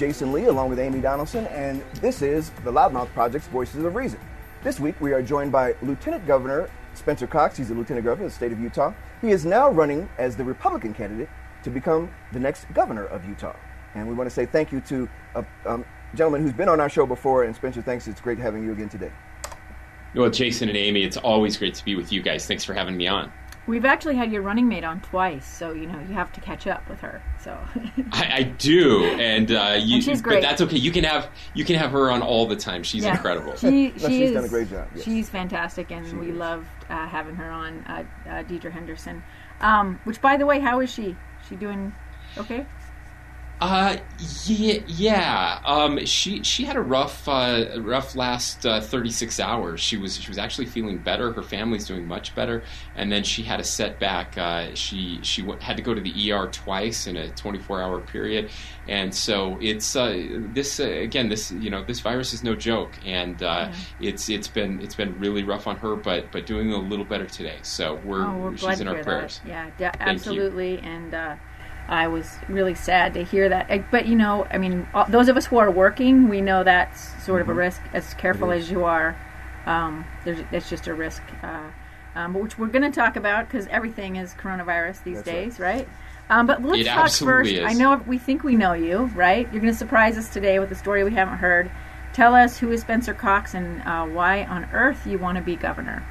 Jason Lee along with Amy Donaldson, and this is the Loudmouth Project's Voices of Reason. This week we are joined by Lieutenant Governor Spencer Cox. He's the Lieutenant Governor of the state of Utah. He is now running as the Republican candidate to become the next governor of Utah. And we want to say thank you to a um, gentleman who's been on our show before, and Spencer, thanks. It's great having you again today. Well, Jason and Amy, it's always great to be with you guys. Thanks for having me on. We've actually had your running mate on twice, so you know you have to catch up with her. So I, I do, and, uh, you, and she's great. But that's okay. You can have you can have her on all the time. She's Yeah. incredible. she, No, she she's is, done a great job, yes. She's fantastic, and She we is. loved uh, having her on. Uh, uh, Deidre Henderson, um, which by the way, how is she? She doing okay? Uh, yeah, yeah. Um, she she had a rough uh, rough last uh, 36 hours. She was she was actually feeling better. Her family's doing much better, and then she had a setback. Uh, she she w- had to go to the ER twice in a 24 hour period, and so it's uh, this uh, again. This you know this virus is no joke, and uh, it's it's been it's been really rough on her, but but doing a little better today. So we're, oh, we're she's in our prayers. that. Yeah, de- you. absolutely, and. I was really sad to hear that. But you know, I mean, all, those of us who are working, we know that's sort of Mm-hmm. a risk. As careful as you are, um, there's it's just a risk. Uh, um, which we're going to talk about because everything is coronavirus these That's days, right? Um, but let's It talk first. is. I know we think we know you, right? You're going to surprise us today with a story we haven't heard. Tell us who is Spencer Cox and uh, why on earth you want to be governor.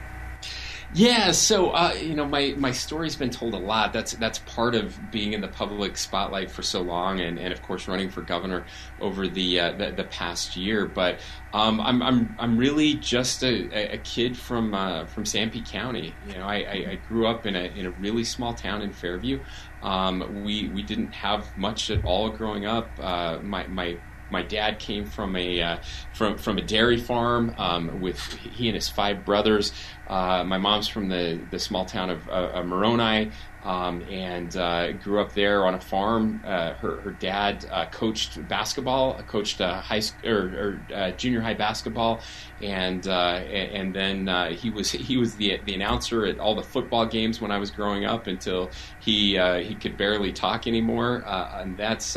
Yeah, so uh, you know, my, my story's been told a lot. That's that's part of being in the public spotlight for so long, and, and of course running for governor over the uh, the, the past year. But um, I'm I'm I'm really just a, a kid from uh, from Sanpete County. You know, I, I, I grew up in a in a really small town in Fairview. Um, we we didn't have much at all growing up. Uh, my my my dad came from a uh, from from a dairy farm um, with he and his five brothers. Uh, my mom's from the the small town of, uh, Moroni. Um, and uh, grew up there on a farm. Uh, her, her dad uh, coached basketball, coached uh, high sc- or, or uh, junior high basketball, and uh, and then he was he was the the announcer at all the football games when I was growing up until he he could barely talk anymore. And that's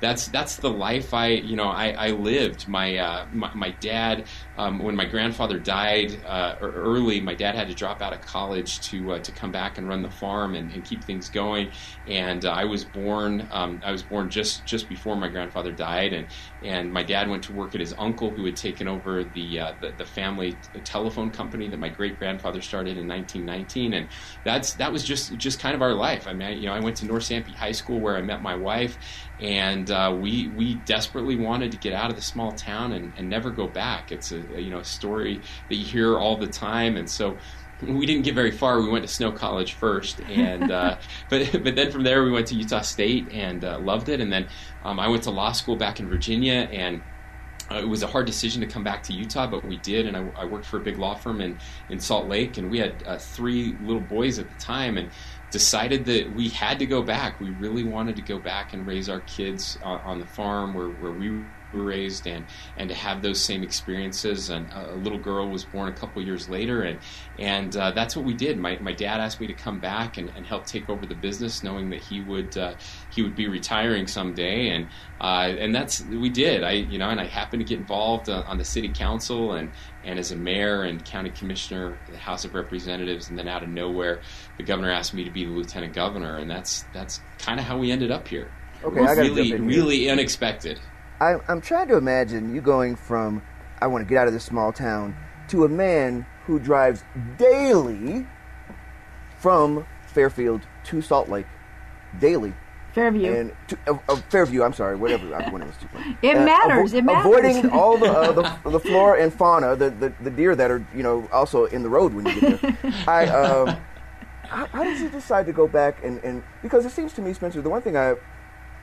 that's that's the life I you know I, I lived. My, my my dad um, when my grandfather died uh, early, my dad had to drop out of college to uh, to come back and run the farm and, and keep things going. And uh, I was born um, I was born just just before my grandfather died, and and my dad went to work at his uncle who had taken over the uh, the, the family telephone company that my great grandfather started in 1919, and that's that was just just kind of our life. I mean, I, you know, I went to North Sanpete High School where I met my wife, and uh, we we desperately wanted to get out of the small town and, and never go back. It's a, a you know a story that you hear all the time, and so we didn't get very far. We went to Snow College first, and uh, but but then from there we went to Utah State and uh, loved it. And then um, I went to law school back in Virginia, and uh, it was a hard decision to come back to Utah, but we did. And I, I worked for a big law firm in in Salt Lake, and we had uh, three little boys at the time, and decided that we had to go back. We really wanted to go back and raise our kids on, on the farm where, where we were raised and and to have those same experiences. And a, little girl was born a couple years later and and uh, that's what we did. My, my dad asked me to come back and, and help take over the business knowing that he would uh, he would be retiring someday. And uh, and that's we did. I you know and I happened to get involved uh, on the city council and and as a mayor and county commissioner the House of Representatives. And then out of nowhere the governor asked me to be the lieutenant governor. And that's that's kind of how we ended up here. Okay, really in really unexpected I, I'm trying to imagine you going from I want to get out of this small town to a man who drives daily from Fairfield to Salt Lake daily Fairview. and to, uh, uh, Fairview. I'm sorry, whatever. I when it was too. It matters, it matters. Avoiding all the, uh, the the flora and fauna, the, the the deer that are you know also in the road when you get there. I um, how, how did you decide to go back and, and because it seems to me, Spencer, the one thing I,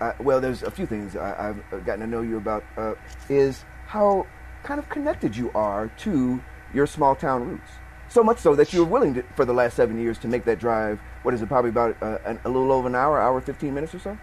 I well, there's a few things I, I've gotten to know you about uh, is how kind of connected you are to your small town roots. So much so that you were willing to, for the last seven years to make that drive. What is it? Probably about uh, an, a little over an hour, hour fifteen minutes or so.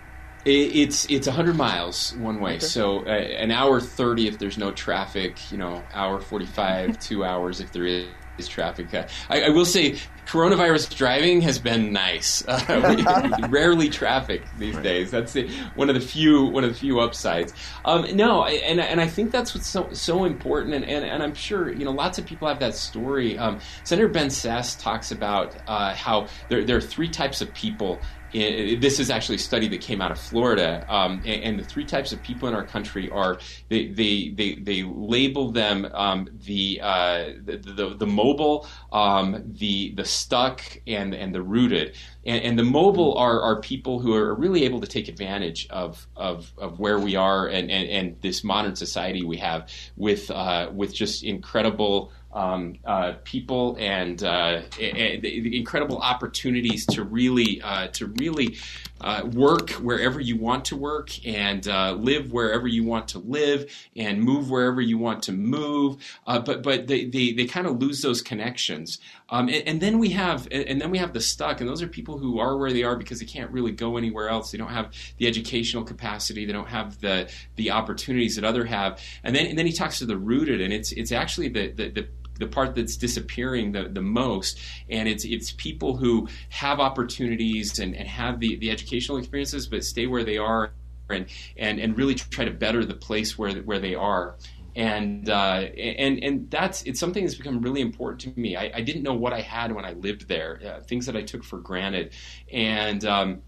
It, it's it's hundred miles one way, so uh, an hour thirty if there's no traffic. You know, hour forty five, two hours if there is. Traffic. I, I, will say, coronavirus driving has been nice. Uh, rarely traffic these right. days. That's the, one of the few one of the few upsides. Um, no, and and I think that's what's so so important. And, and, and I'm sure you know lots of people have that story. Um, Senator Ben Sasse talks about uh, how there there are three types of people this is actually a study that came out of Florida, um, and, and, the three types of people in our country are they they they, they label them um, the, uh, the, the, the mobile, um, the the stuck, and and the rooted. And, and, the mobile are, are people who are really able to take advantage of of, of where we are and, and, and this modern society we have with uh, with just incredible um, uh, people and, uh, and the incredible opportunities to really uh, to really uh, work wherever you want to work and uh, live wherever you want to live and move wherever you want to move. Uh, but but they, they, they kind of lose those connections. Um, and, and, then we have and then we have the stuck, and those are people who are where they are because they can't really go anywhere else. They don't have the educational capacity. They don't have the the opportunities that other have. And then and then he talks to the rooted, and it's it's actually the the, the the part that's disappearing the, the most. And it's it's people who have opportunities and, and have the, the educational experiences, but stay where they are and, and, and really try to better the place where, where they are. And, uh, and, and that's, it's something that's become really important to me. I, I didn't know what I had when I lived there, uh, things that I took for granted. And, um,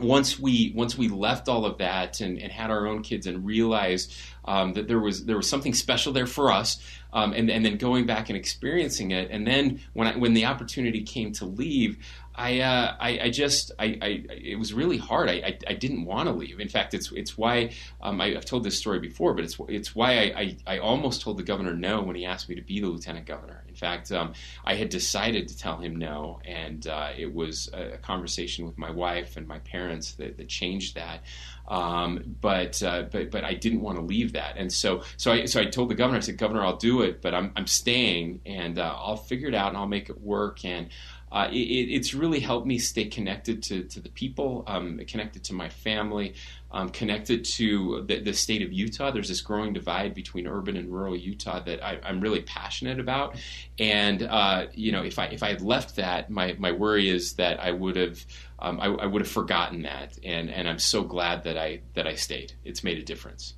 once we once we left all of that and, and had our own kids and realized um, that there was there was something special there for us, um, and and then going back and experiencing it, and then when I, when the opportunity came to leave, I, uh, I, I just I, I, it was really hard. I, I, I didn't want to leave. In fact, it's it's why um, I, have told this story before, but it's it's why I, I, I, almost told the governor no when he asked me to be the lieutenant governor. In fact, um, I had decided to tell him no, and uh, it was a conversation with my wife and my parents that, that changed that. Um, but uh, but but I didn't want to leave that, and so so I so I told the governor. I said, Governor, I'll do it, but I'm I'm staying, and uh, I'll figure it out, and I'll make it work, and uh, it, it's really helped me stay connected to, to the people, um, connected to my family, um, connected to the, the, state of Utah. There's this growing divide between urban and rural Utah that I, am really passionate about. And uh, you know, if I if I had left that, my, my worry is that I would have um, I, I would have forgotten that. And, and I'm so glad that I that I stayed. It's made a difference.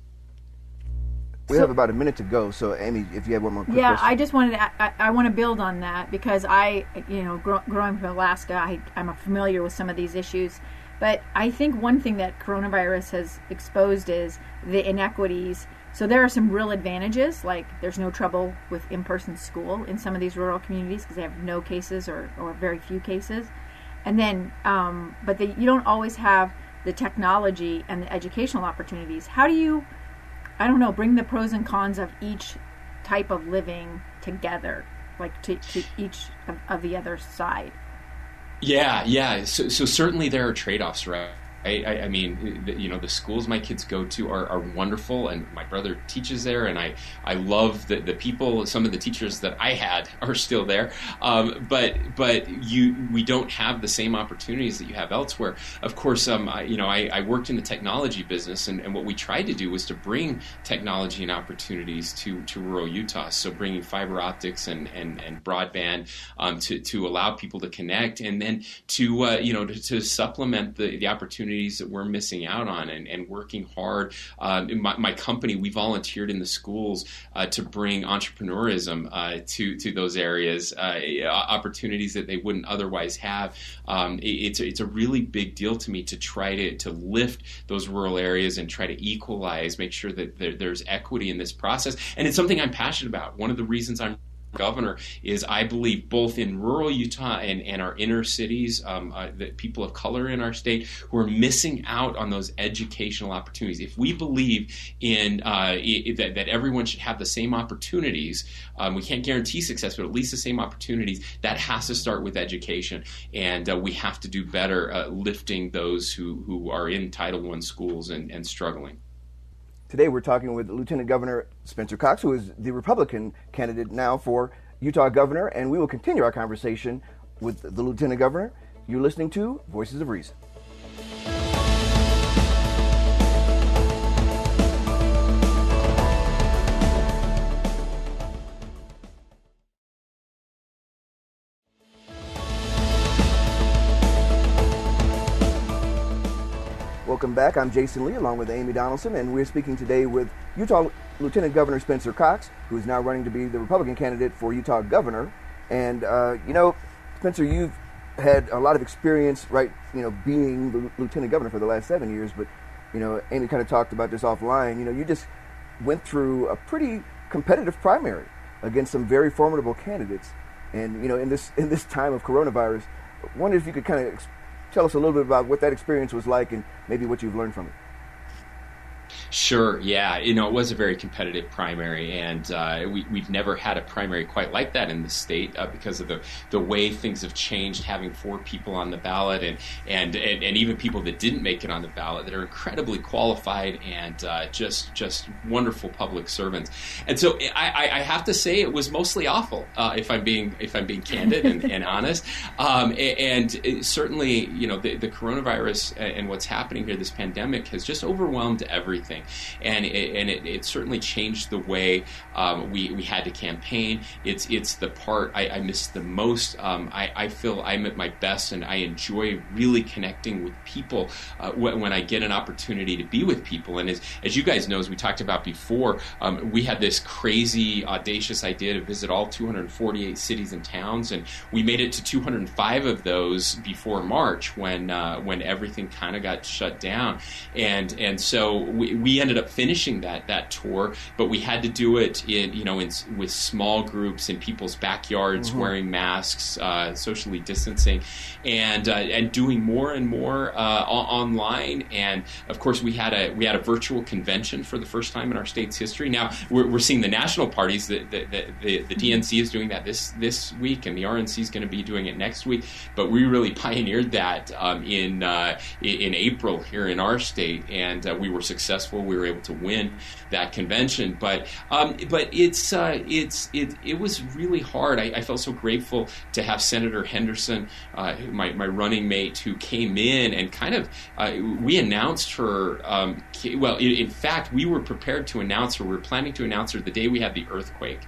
We so, have about a minute to go, so Amy, if you have one more. Question. Yeah, question. I just wanted to, I, I, want to build on that because I, you know, grow, growing from Alaska, I, I'm familiar with some of these issues. But I think one thing that coronavirus has exposed is the inequities. So there are some real advantages, like there's no trouble with in-person school in some of these rural communities because they have no cases or, or very few cases. And then, um, but they, you don't always have the technology and the educational opportunities. How do you I don't know, bring the pros and cons of each type of living together, like to, to each of, of the other side. Yeah, yeah. So, so certainly there are trade offs, right? I, I, I mean, you know, the schools my kids go to are, are, wonderful, and my brother teaches there, and I, I love the, the people. Some of the teachers that I had are still there, um, but but you we don't have the same opportunities that you have elsewhere. Of course, um, I, you know, I, I, worked in the technology business, and, and, what we tried to do was to bring technology and opportunities to, to rural Utah. So bringing fiber optics and and, and broadband um, to to allow people to connect, and then to uh, you know to, to supplement the the opportunities opportunities that we're missing out on and, and working hard. Uh, in my, my, company, we volunteered in the schools uh, to bring entrepreneurism uh, to, to those areas, uh, opportunities that they wouldn't otherwise have. Um, it, it's, a, it's a really big deal to me to try to, to lift those rural areas and try to equalize, make sure that there, there's equity in this process. And it's something I'm passionate about. One of the reasons I'm governor is I believe both in rural Utah and, and our inner cities, um, uh, the people of color in our state who are missing out on those educational opportunities. If we believe in uh, that, that everyone should have the same opportunities, um, we can't guarantee success, but at least the same opportunities. That has to start with education, and uh, we have to do better uh, lifting those who, who are in Title I schools and, and struggling. Today we're talking with Lieutenant Governor Spencer Cox, who is the Republican candidate now for Utah Governor, and we will continue our conversation with the Lieutenant Governor. You're listening to Voices of Reason. Back. I'm Jason Lee along with Amy Donaldson, and we're speaking today with Utah Lieutenant Governor Spencer Cox, who is now running to be the Republican candidate for Utah governor. And, uh, you know, Spencer, you've had a lot of experience, right, you know, being the lieutenant governor for the last seven years, but, you know, Amy kind of talked about this offline. You know, you just went through a pretty competitive primary against some very formidable candidates. And, you know, in this, in this time of coronavirus, I wondered if you could kind of tell us a little bit about what that experience was like and maybe what you've learned from it. Sure. Yeah. You know, it was a very competitive primary, and uh, we, we've never had a primary quite like that in the state uh, because of the, the way things have changed. Having four people on the ballot, and, and and and even people that didn't make it on the ballot that are incredibly qualified and uh, just just wonderful public servants. And so I, I have to say it was mostly awful uh, if I'm being if I'm being candid and, and honest. Um, and, certainly, you know, the, the coronavirus and what's happening here, this pandemic has just overwhelmed everything and it, and it, it certainly changed the way um, we we had to campaign. It's it's the part I, I miss the most. Um, I, I feel I'm at my best, and I enjoy really connecting with people uh, when, when, I get an opportunity to be with people. And as as you guys know, as we talked about before, um, we had this crazy audacious idea to visit all 248 cities and towns, and we made it to 205 of those before March when uh, when everything kind of got shut down, and and so we, we ended up finishing that that tour, but we had to do it in you know in, with small groups in people's backyards, mm-hmm. wearing masks, uh, socially distancing, and uh, and doing more and more uh, online. And of course, we had a we had a virtual convention for the first time in our state's history. Now we're, we're seeing the national parties. The the, the, the, the DNC is doing that this this week, and the RNC is going to be doing it next week. But we really pioneered that um, in uh, in April here in our state, and uh, we were successful. We were able to win that convention. But um, but it's uh, it's it it was really hard. I, I, felt so grateful to have Senator Henderson, uh, my my running mate, who came in and kind of uh, we announced her. Um, well, in, in fact, we were prepared to announce her. We were planning to announce her the day we had the earthquake.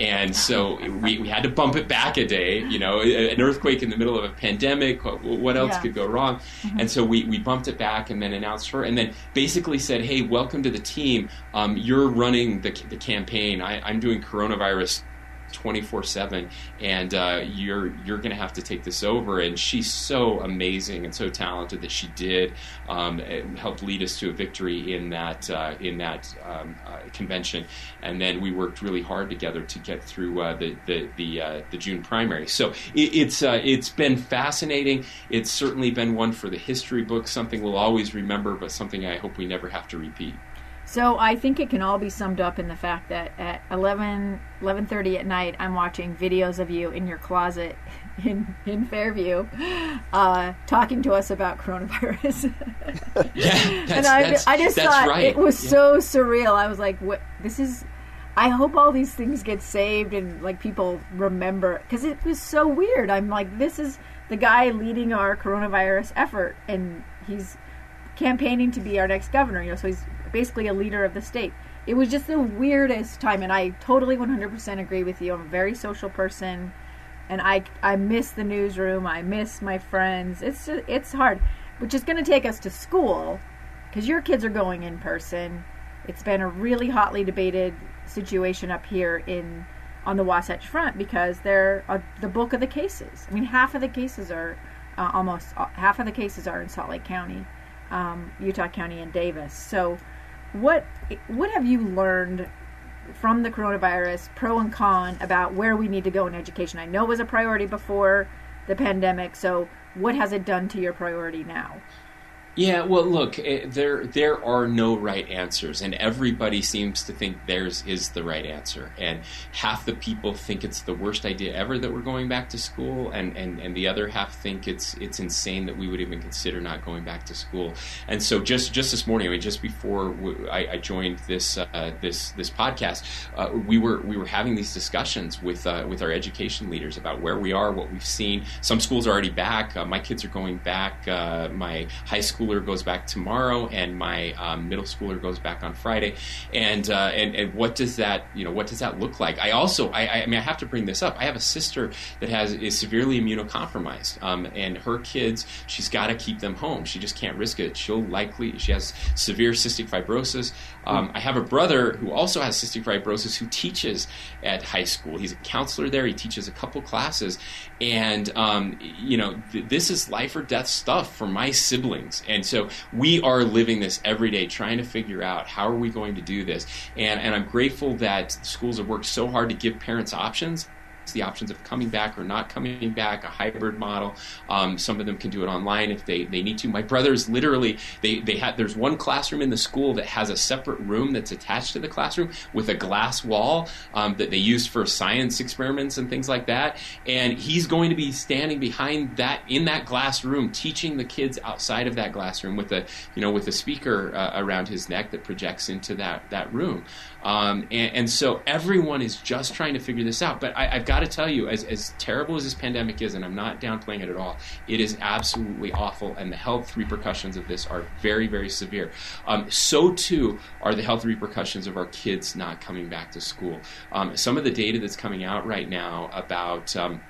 And so we, we had to bump it back a day, you know, an earthquake in the middle of a pandemic. What, else yeah. could go wrong? Mm-hmm. And so we, we bumped it back and then announced her and then basically said, hey, welcome to the team. Um, you're running the, the campaign. I, I'm doing coronavirus 24 7 and uh, you're you're going to have to take this over and she's so amazing and so talented that she did um, helped lead us to a victory in that uh, in that um, uh, convention. And then we worked really hard together to get through uh, the the the, uh, the, June primary. So it, it's uh, it's been fascinating. It's certainly been one for the history books something we'll always remember but something I hope we never have to repeat so I think it can all be summed up in the fact that at 11, 11.30 at night, I'm watching videos of you in your closet in, in Fairview uh, talking to us about coronavirus. yeah, and I, I just thought right. it was yeah. so surreal. I was like, what, this is... I hope all these things get saved and like people remember because it was so weird. I'm like, this is the guy leading our coronavirus effort, and he's campaigning to be our next governor. You know, so he's basically a leader of the state. It was just the weirdest time, and I totally 100% agree with you. I'm a very social person, and I I miss the newsroom. I miss my friends. It's just, it's hard, which is going to take us to school because your kids are going in person. It's been a really hotly debated situation up here in on the Wasatch Front because they're uh, the bulk of the cases. I mean, half of the cases are uh, almost uh, half of the cases are in Salt Lake County, um, Utah County, and Davis. So what what have you learned from the coronavirus, pro and con, about where we need to go in education? I know it was a priority before the pandemic, so what has it done to your priority now? Yeah, well, look, eh, there there are no right answers, and everybody seems to think theirs is the right answer. And half the people think it's the worst idea ever that we're going back to school, and, and, and the other half think it's it's insane that we would even consider not going back to school. And so, just just this morning, I mean, just before I, I joined this uh, this this podcast, uh, we were we were having these discussions with uh, with our education leaders about where we are, what we've seen. Some schools are already back. Uh, my kids are going back. Uh, my high school schooler goes back tomorrow, and my um, middle schooler goes back on Friday. And, uh, and and what does that you know what does that look like? I also I, I mean I have to bring this up. I have a sister that has is severely immunocompromised, um, and her kids she's got to keep them home. She just can't risk it. She'll likely she has severe cystic fibrosis. Um, I have a brother who also has cystic fibrosis who teaches at high school. He's a counselor there. He teaches a couple classes, and um, you know th- this is life or death stuff for my siblings. And so we are living this every day, trying to figure out how are we going to do this. And and I'm grateful that schools have worked so hard to give parents options the options of coming back or not coming back, a hybrid model. Um, some of them can do it online if they, they need to. My brothers literally they they had there's one classroom in the school that has a separate room that's attached to the classroom with a glass wall um, that they use for science experiments and things like that. And he's going to be standing behind that in that glass room, teaching the kids outside of that glass room with a you know with a speaker uh, around his neck that projects into that that room. Um, and, and, so everyone is just trying to figure this out. But I, have got to tell you, as, as, terrible as this pandemic is, and I'm not downplaying it at all, it is absolutely awful, and the health repercussions of this are very, very severe. Um, so too are the health repercussions of our kids not coming back to school. Um, some of the data that's coming out right now about um,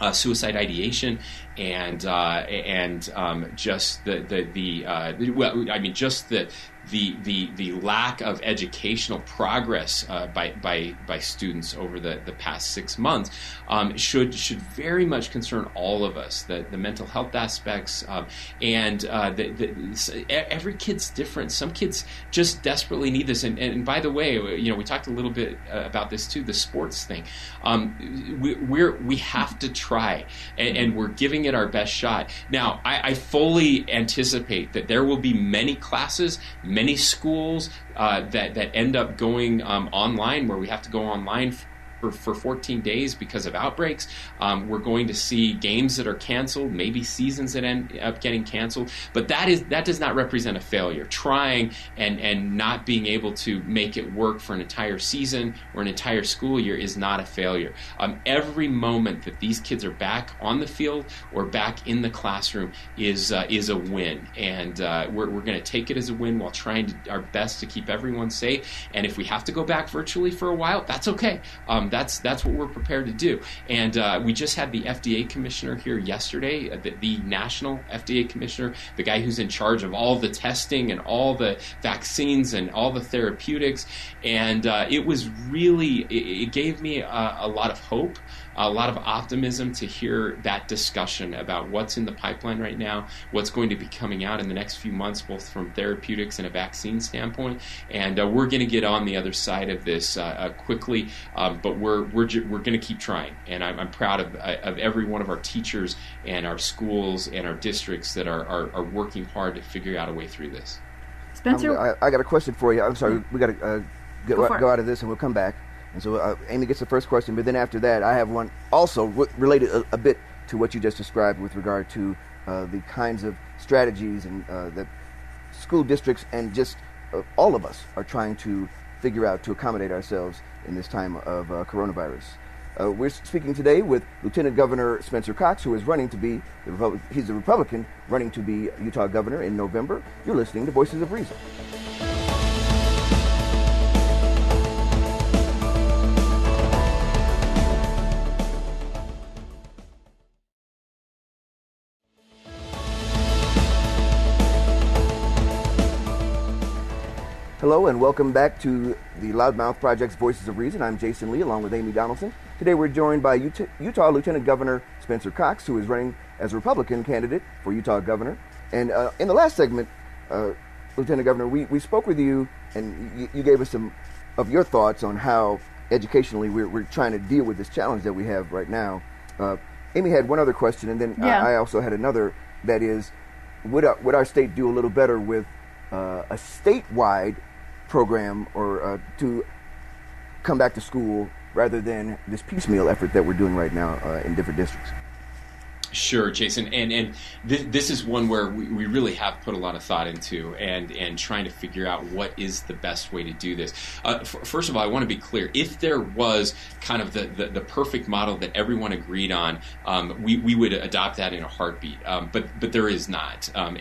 uh, suicide ideation and uh, and um, just the the, the uh, well, I mean just the the, the, the lack of educational progress uh, by, by, by students over the, the past six months um, should, should very much concern all of us. The, the mental health aspects um, and uh, the, the, every kid's different. Some kids just desperately need this. And, and by the way, you know, we talked a little bit uh, about this too, the sports thing. Um, we, we're, we have to try, and, and, we're giving it our best shot. Now, I, I fully anticipate that there will be many classes, many schools uh, that that end up going um, online where we have to go online for, for 14 days because of outbreaks. Um, we're going to see games that are canceled, maybe seasons that end up getting canceled. But that is that does not represent a failure. Trying and and not being able to make it work for an entire season or an entire school year is not a failure. Um, every moment that these kids are back on the field or back in the classroom is uh, is a win, and uh, we're, we're going to take it as a win while trying to, our best to keep everyone safe. And if we have to go back virtually for a while, that's okay. Um, that's that's what we're prepared to do. And uh, we just had the FDA commissioner here yesterday, uh, the, the, national FDA commissioner, the guy who's in charge of all the testing and all the vaccines and all the therapeutics. And uh, it was really it, it gave me a, a lot of hope a lot of optimism to hear that discussion about what's in the pipeline right now, what's going to be coming out in the next few months, both from therapeutics and a vaccine standpoint. And uh, we're going to get on the other side of this uh, uh, quickly, um, but we're we're we're going to keep trying. And I'm, I'm proud of uh, of every one of our teachers and our schools and our districts that are are, are working hard to figure out a way through this. Spencer, I, I, got a question for you. I'm sorry, we got to uh, go, go out of this and we'll come back. And so uh, Amy gets the first question, but then after that, I have one also related a, a bit to what you just described with regard to uh, the kinds of strategies and uh, that school districts and just uh, all of us are trying to figure out to accommodate ourselves in this time of uh, coronavirus. Uh, we're speaking today with Lieutenant Governor Spencer Cox, who is running to be the he's a Republican running to be Utah governor in November. You're listening to Voices of Reason. Hello and welcome back to the Loudmouth Project's Voices of Reason. I'm Jason Lee along with Amy Donaldson. Today we're joined by Utah, Utah Lieutenant Governor Spencer Cox, who is running as a Republican candidate for Utah Governor. And uh, in the last segment, uh, Lieutenant Governor, we, we spoke with you and you, you, gave us some of your thoughts on how educationally we're, we're trying to deal with this challenge that we have right now. Uh, Amy had one other question, and then yeah. I, I, also had another that is, would our, would our state do a little better with uh, a statewide program or uh, to come back to school rather than this piecemeal effort that we're doing right now uh, in different districts? Sure, Jason, and and th- this is one where we, we really have put a lot of thought into, and and trying to figure out what is the best way to do this. Uh, f- first of all, I want to be clear: if there was kind of the, the, the perfect model that everyone agreed on, um, we we would adopt that in a heartbeat. Um, but but there is not. Um,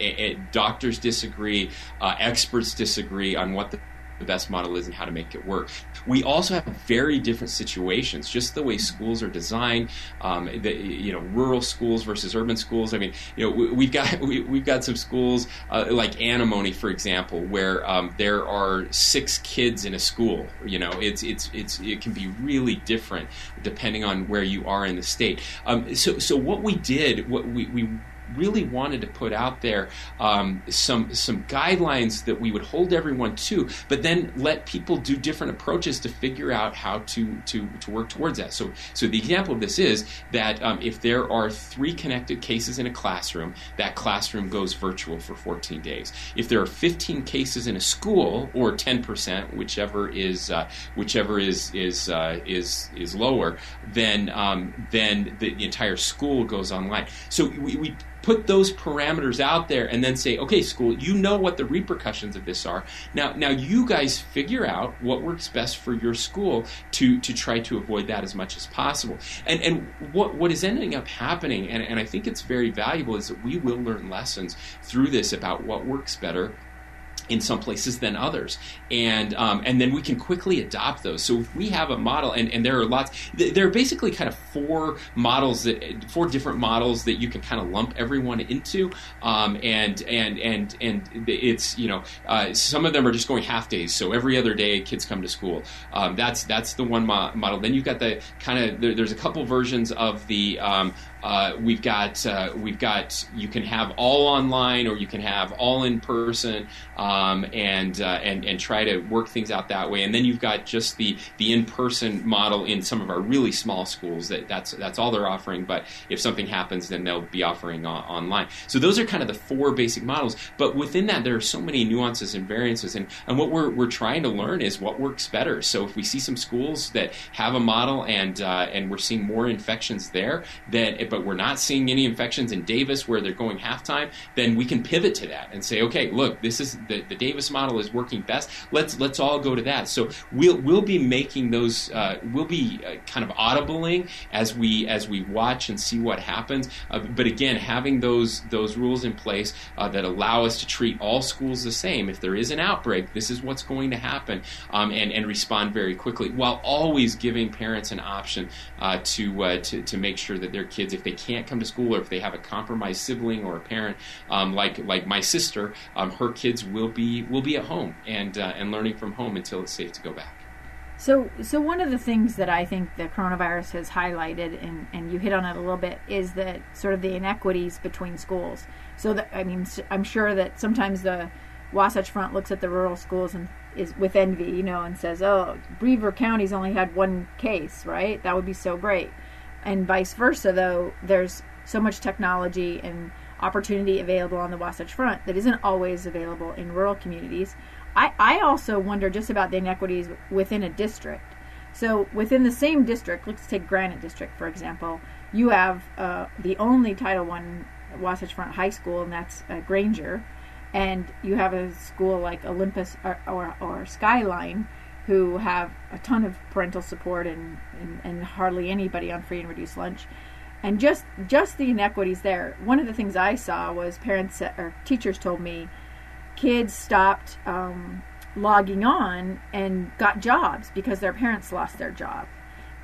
doctors disagree, uh, experts disagree on what the the best model is and how to make it work. We also have very different situations, just the way schools are designed. Um, the, you know, rural schools versus urban schools. I mean, you know, we, have got we, have got some schools uh, like Antimony, for example, where um, there are six kids in a school. You know, it's it's it's it can be really different depending on where you are in the state. Um, so so what we did, what we we really wanted to put out there um, some some guidelines that we would hold everyone to, but then let people do different approaches to figure out how to to, to work towards that. So so the example of this is that um, if there are three connected cases in a classroom, that classroom goes virtual for 14 days. If there are 15 cases in a school, or 10 percent, whichever is uh, whichever is is uh, is is lower, then um, then the, the entire school goes online. So we, we put those parameters out there and then say, okay, school, you know what the repercussions of this are. Now, now you guys figure out what works best for your school to, to try to avoid that as much as possible. And, and what, what is ending up happening, and, and I think it's very valuable, is that we will learn lessons through this about what works better in some places than others, and um, and then we can quickly adopt those. So if we have a model, and, and there are lots. There are basically kind of four models that four different models that you can kind of lump everyone into, um, and and and and it's you know uh, some of them are just going half days. So every other day kids come to school. Um, that's that's the one mo- model. Then you've got the kind of there, there's a couple versions of the um, uh, we've got uh, we've got you can have all online or you can have all in person um, and uh, and and try to work things out that way. And then you've got just the the in person model in some of our really small schools that that's that's all they're offering. But if something happens, then they'll be offering online. So those are kind of the four basic models. But within that, there are so many nuances and variances. And and what we're we're trying to learn is what works better. So if we see some schools that have a model and uh, and we're seeing more infections there, that but we're not seeing any infections in Davis where they're going halftime, then we can pivot to that and say, okay, look, this is the, the Davis model is working best. Let's let's all go to that. So we'll we'll be making those. Uh, we'll be uh, kind of audibling as we as we watch and see what happens. Uh, but again, having those those rules in place uh, that allow us to treat all schools the same. If there is an outbreak, this is what's going to happen, um, and and respond very quickly while always giving parents an option uh, to to to make sure that their kids, if they can't come to school or if they have a compromised sibling or a parent um, like like my sister, um, her kids will be will be at home and uh, and learning from home until it's safe to go back. So, so one of the things that I think the coronavirus has highlighted, and, and you hit on it a little bit, is that sort of the inequities between schools. So that I mean, I'm sure that sometimes the Wasatch Front looks at the rural schools and is with envy, you know, and says, "Oh, Beaver County's only had one case, right? That would be so great." And vice versa though there's so much technology and opportunity available on the Wasatch Front that isn't always available in rural communities. I, I also wonder just about the inequities within a district. So within the same district, let's take Granite District for example, you have uh, the only Title I Wasatch Front High School, and that's uh, Granger, and you have a school like Olympus or, or, or Skyline, who have a ton of parental support and, and, and hardly anybody on free and reduced lunch. And just just the inequities there. One of the things i saw was parents or teachers told me kids stopped um, logging on and got jobs because their parents lost their job.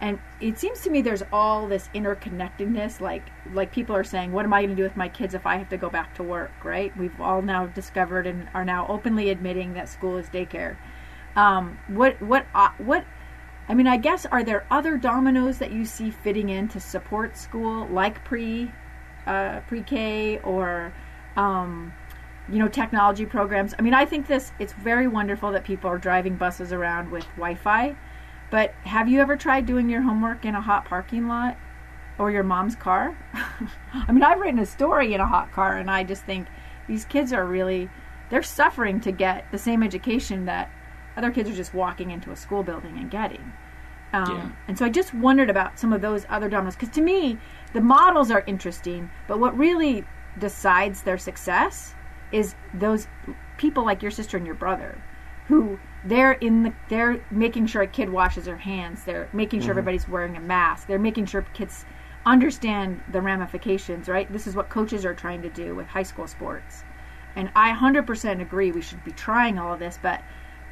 And it seems to me there's all this interconnectedness like like people are saying what am i going to do with my kids if i have to go back to work? Right? We've all now discovered and are now openly admitting that school is daycare um, what what uh, what? I mean, I guess are there other dominoes that you see fitting in to support school, like pre uh, pre K or um, you know technology programs? I mean, I think this it's very wonderful that people are driving buses around with Wi-Fi. But have you ever tried doing your homework in a hot parking lot or your mom's car? I mean, I've written a story in a hot car, and I just think these kids are really they're suffering to get the same education that other kids are just walking into a school building and getting. Um, Yeah. And so I just wondered about some of those other dominoes because to me, the models are interesting, but what really decides their success is those people like your sister and your brother who they're in the they're making sure a kid washes their hands they're making sure everybody's wearing a mask they're making sure kids understand the ramifications right this is what coaches are trying to do with high school sports and i 100% agree we should be trying all of this but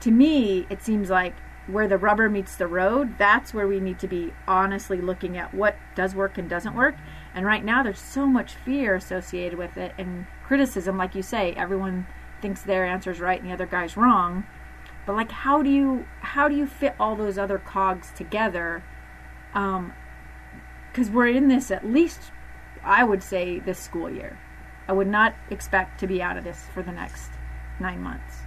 to me it seems like where the rubber meets the road that's where we need to be honestly looking at what does work and doesn't work. And right now there's so much fear associated with it and criticism. Like you say everyone thinks their answer's right and the other guy's wrong. But like how do you how do you fit all those other cogs together? Um because we're in this at least i would say this school year. I would not expect to be out of this for the next nine months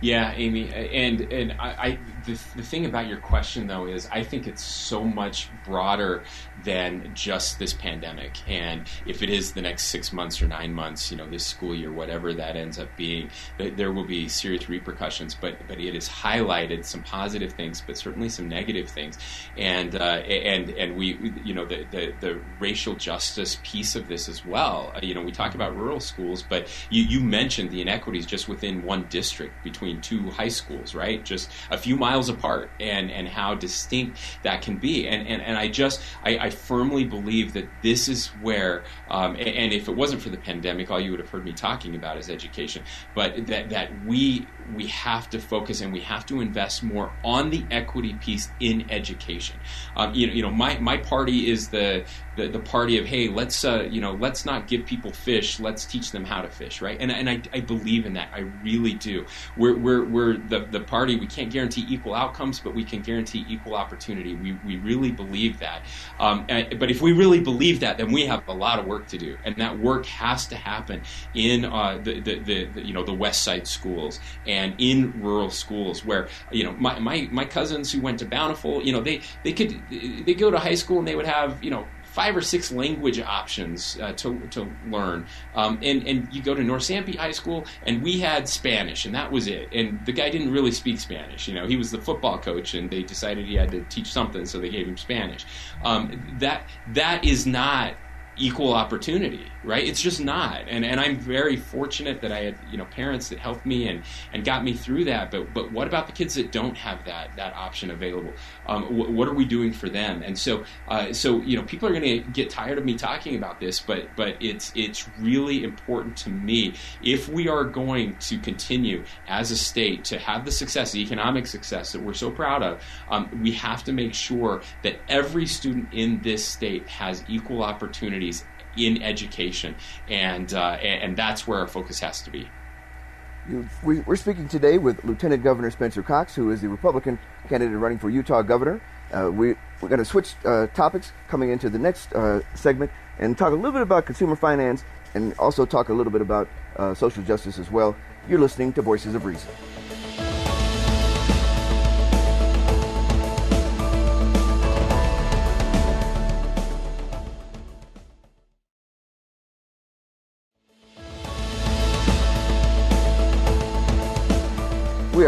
Yeah, Amy, and and I, I the, the thing about your question though is I think it's so much broader than just this pandemic. And if it is the next six months or nine months, you know, this school year, whatever that ends up being, there will be serious repercussions. But but it has highlighted some positive things, but certainly some negative things. And uh, and and we you know the, the the racial justice piece of this as well. You know, we talk about rural schools, but you you mentioned the inequities just within one district between two high schools, right? Just a few miles apart, and and how distinct that can be. And and, and I just I, I firmly believe that this is where, um, and, and if it wasn't for the pandemic, all you would have heard me talking about is education. But that that we we have to focus and we have to invest more on the equity piece in education. Um, you know, you know, my my party is the the, the party of hey, let's uh, you know, let's not give people fish, let's teach them how to fish, right? And and I, I believe in that, I really do. We're we're, we're the, the party. We can't guarantee equal outcomes, but we can guarantee equal opportunity. We we really believe that. Um, and, but if we really believe that, then we have a lot of work to do, and that work has to happen in uh, the, the, the, the you know the West Side schools and in rural schools where you know my, my my cousins who went to Bountiful, you know they they could they go to high school and they would have you know five or six language options uh, to, to learn. Um, and, and you go to North Sanpete High School, and we had Spanish, and that was it. And the guy didn't really speak Spanish. You know, he was the football coach, and they decided he had to teach something, so they gave him Spanish. Um, that that is not equal opportunity right? It's just not. And and i'm very fortunate that i had you know parents that helped me and and got me through that. But but what about the kids that don't have that that option available? Um, wh- what are we doing for them? And so uh, so you know people are going to get tired of me talking about this but but it's it's really important to me. If we are going to continue as a state to have the success the economic success that we're so proud of um, we have to make sure that every student in this state has equal opportunity in education, and uh, and that's where our focus has to be. We, we're speaking today with Lieutenant Governor Spencer Cox, who is the Republican candidate running for Utah governor. Uh, we, we're going to switch uh, topics coming into the next uh, segment and talk a little bit about consumer finance and also talk a little bit about uh, social justice as well. You're listening to Voices of Reason.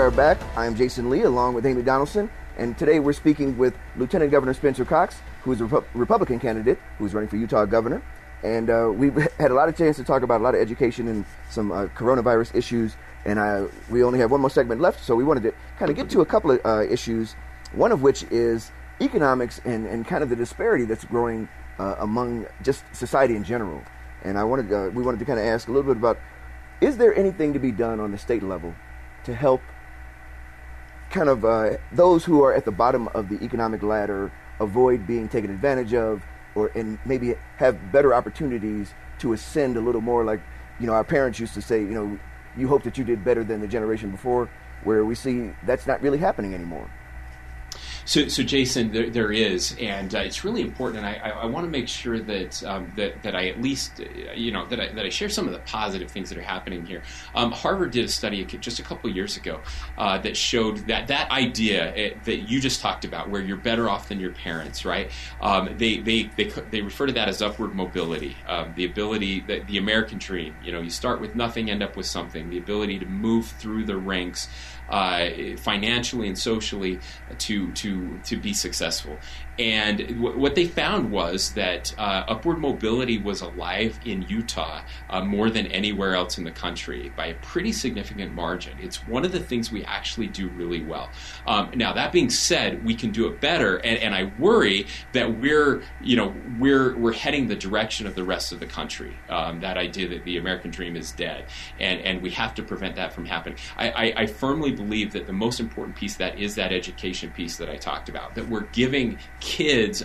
Are back. I'm Jason Lee along with Amy Donaldson, and today we're speaking with Lieutenant Governor Spencer Cox, who is a Repu- Republican candidate who's running for Utah governor. And uh, we've had a lot of chance to talk about a lot of education and some uh, coronavirus issues. And uh, we only have one more segment left, so we wanted to kind of get to a couple of uh, issues. One of which is economics and, and kind of the disparity that's growing uh, among just society in general. And I wanted uh, we wanted to kind of ask a little bit about: Is there anything to be done on the state level to help kind of uh, those who are at the bottom of the economic ladder avoid being taken advantage of or and maybe have better opportunities to ascend a little more. Like you know our parents used to say you know you hope that you did better than the generation before where we see that's not really happening anymore So, so Jason, there, there is, and uh, it's really important. And I, I, I want to make sure that um, that that I at least, uh, you know, that I, that I share some of the positive things that are happening here. Um, Harvard did a study just a couple years ago uh, that showed that that idea uh, that you just talked about, where you're better off than your parents, right? Um, they, they they they refer to that as upward mobility, um, the ability the American dream. You know, you start with nothing, end up with something. The ability to move through the ranks uh, financially and socially to to to be successful. And w- what they found was that uh, upward mobility was alive in Utah uh, more than anywhere else in the country by a pretty significant margin. It's one of the things we actually do really well. Um, now, that being said, we can do it better, and, and I worry that we're, you know, we're we're heading the direction of the rest of the country. Um, that idea that the American dream is dead, and and we have to prevent that from happening. I, I, I firmly believe that the most important piece that is that education piece that I talked about. That we're giving kids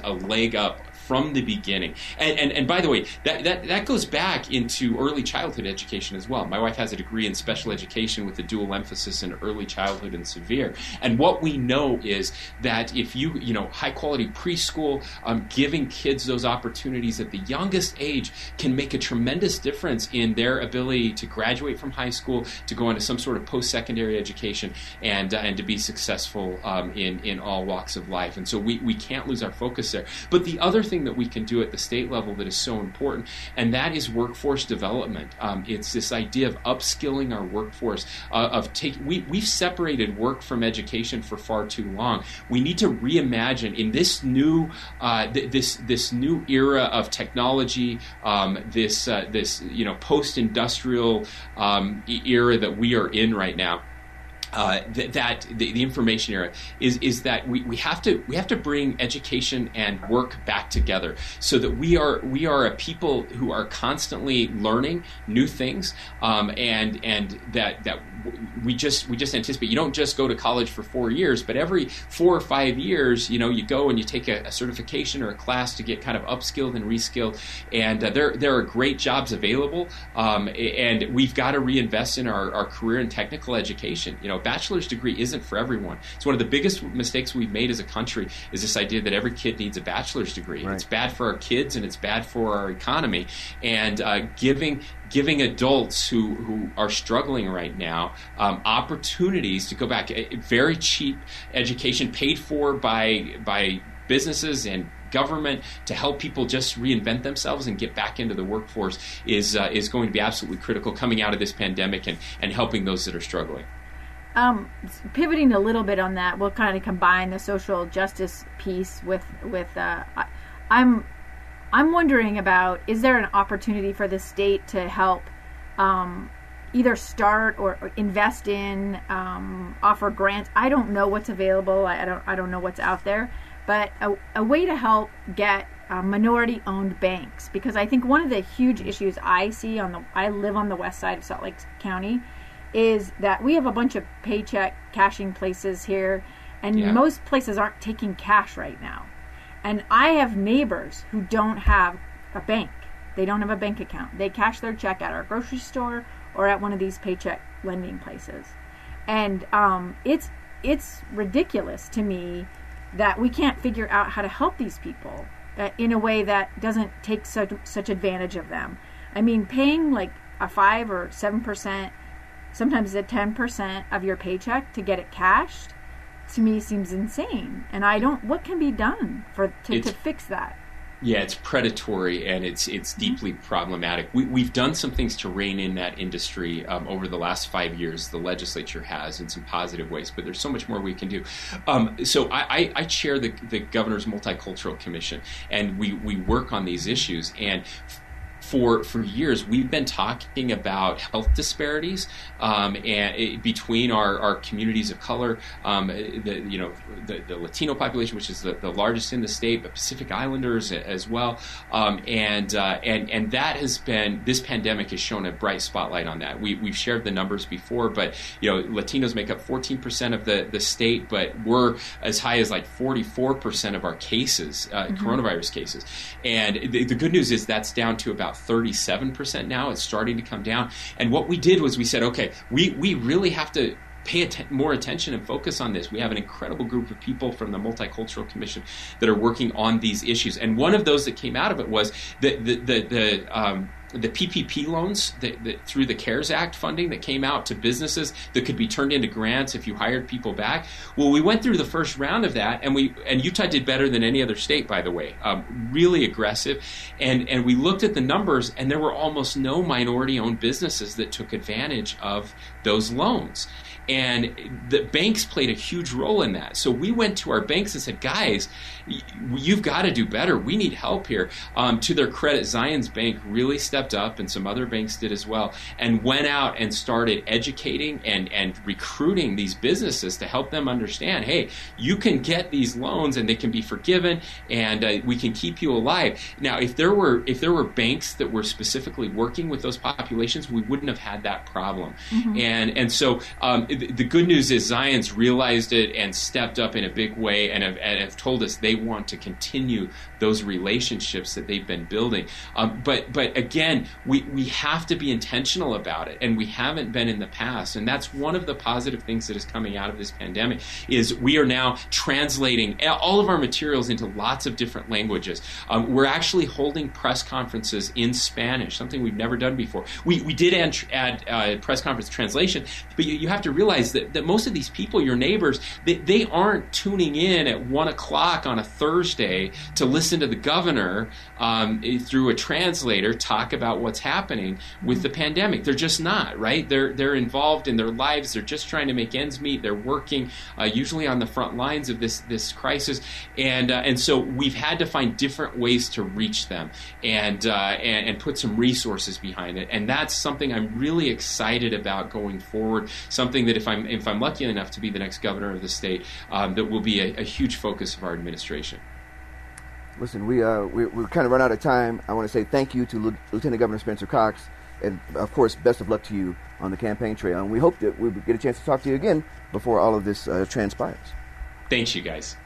a leg up from the beginning. And, and, and by the way, that, that, that goes back into early childhood education as well. My wife has a degree in special education with a dual emphasis in early childhood and severe. And what we know is that if you, you know, high quality preschool, um, giving kids those opportunities at the youngest age can make a tremendous difference in their ability to graduate from high school, to go into some sort of post secondary education, and, uh, and to be successful um, in, in all walks of life. And so we, we can't lose our focus there. But the other thing that we can do at the state level that is so important, and that is workforce development. Um, it's this idea of upskilling our workforce, uh, of take. We we've separated work from education for far too long. We need to reimagine in this new uh, th- this this new era of technology, um, this uh, this you know post industrial um, era that we are in right now uh, th- that the, the, information era is is that we, we have to we have to bring education and work back together so that we are we are a people who are constantly learning new things um, and and that that we just we just anticipate you don't just go to college for four years, but every four or five years, you know, you go and you take a, a certification or a class to get kind of upskilled and reskilled, and uh, there there are great jobs available, um, and we've got to reinvest in our, our career and technical education. You know, bachelor's degree isn't for everyone. It's one of the biggest mistakes we've made as a country is this idea that every kid needs a bachelor's degree. Right. It's bad for our kids and it's bad for our economy, and uh, giving giving adults who, who are struggling right now um, opportunities to go back. A very cheap education paid for by by businesses and government to help people just reinvent themselves and get back into the workforce is uh, is going to be absolutely critical coming out of this pandemic and, and helping those that are struggling. Um, pivoting a little bit on that, we'll kind of combine the social justice piece with with. Uh, I'm I'm wondering about is there an opportunity for the state to help um, either start or, or invest in, um, offer grants? I don't know what's available. I, I, don't I don't know what's out there, but a, a way to help get uh, minority-owned banks because I think one of the huge issues I see on the I live on the west side of Salt Lake County is that we have a bunch of paycheck cashing places here, and yeah. most places aren't taking cash right now. And I have neighbors who don't have a bank. They don't have a bank account. They cash their check at our grocery store or at one of these paycheck lending places. And um, it's it's ridiculous to me that we can't figure out how to help these people uh, in a way that doesn't take such such advantage of them. I mean, paying like a five or seven percent, sometimes a ten percent of your paycheck to get it cashed to me seems insane. And I don't. What can be done for to, to fix that? Yeah, it's predatory and it's it's mm-hmm. deeply problematic. We, have done some things to rein in that industry um, over the last five years. The legislature has in some positive ways, but there's so much more we can do. Um, so I, I, I, chair the, the governor's multicultural commission, and we we work on these issues. And for for years we've been talking about health disparities um, and it, between our, our communities of color, um, the you know the, the, Latino population, which is the, the, largest in the state, but Pacific Islanders as well, um, and uh, and and that has been this pandemic has shown a bright spotlight on that. We we've shared the numbers before, but you know Latinos make up 14 percent of the the state, but we're as high as like 44 percent of our cases, uh, mm-hmm. coronavirus cases, and the, the good news is that's down to about 37% now. It's starting to come down. And what we did was we said, okay, we, we really have to pay att- more attention and focus on this. We have an incredible group of people from the Multicultural Commission that are working on these issues. And one of those that came out of it was the, the, the, the um, the PPP loans that, that, through the CARES Act funding that came out to businesses that could be turned into grants if you hired people back. Well, we went through the first round of that, and we and Utah did better than any other state, by the way, um, really aggressive. And and we looked at the numbers, and there were almost no minority-owned businesses that took advantage of those loans. And the banks played a huge role in that. So we went to our banks and said, guys, you've got to do better. We need help here. Um, to their credit, Zions Bank really stepped up, and some other banks did as well, and went out and started educating and, and recruiting these businesses to help them understand hey, you can get these loans and they can be forgiven, and uh, we can keep you alive. Now, if there were if there were banks that were specifically working with those populations, we wouldn't have had that problem. Mm-hmm. And and so um, the, good news is Zions realized it and stepped up in a big way and have, and have told us they want to continue those relationships that they've been building. Um, but but again, we we have to be intentional about it, and we haven't been in the past. And that's one of the positive things that is coming out of this pandemic is we are now translating all of our materials into lots of different languages. Um, we're actually holding press conferences in Spanish, something we've never done before. We we did add, add uh, press conference translation, but you, you, have to realize that, that most of these people, your neighbors, they, they aren't tuning in at one o'clock on a Thursday to listen to the governor um, through a translator talk about what's happening with the pandemic. They're just not right. They're they're involved in their lives. They're just trying to make ends meet. They're working uh, usually on the front lines of this this crisis, and uh, and so we've had to find different ways to reach them and, uh, and and put some resources behind it. And that's something I'm really excited about going forward. Something that if I'm if I'm lucky enough to be the next governor of the state, um, that will be a, a huge focus of our administration. Listen, we uh, we we kind of run out of time. I want to say thank you to L- Lieutenant Governor Spencer Cox, and of course, best of luck to you on the campaign trail. And we hope that we get a chance to talk to you again before all of this uh, transpires. Thanks, you guys.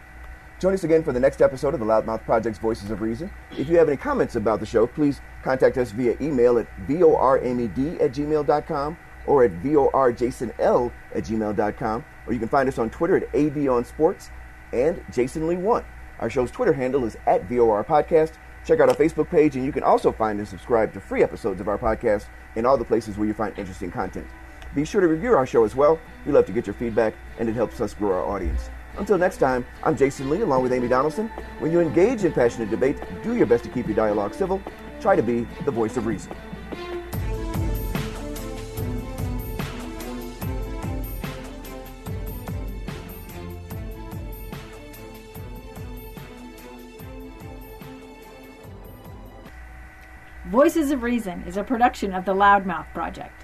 Join us again for the next episode of the Loudmouth Project's Voices of Reason. If you have any comments about the show, please contact us via email at vormed at gmail.com or at vorjasonl at gmail.com. Or you can find us on Twitter at ADonSports and Jason Lee 1. Our show's Twitter handle is at VOR Podcast. Check out our Facebook page, and you can also find and subscribe to free episodes of our podcast in all the places where you find interesting content. Be sure to review our show as well. We love to get your feedback, and it helps us grow our audience. Until next time, I'm Jason Lee along with Amy Donaldson. When you engage in passionate debate, do your best to keep your dialogue civil. Try to be the voice of reason. Voices of Reason is a production of the Loudmouth Project.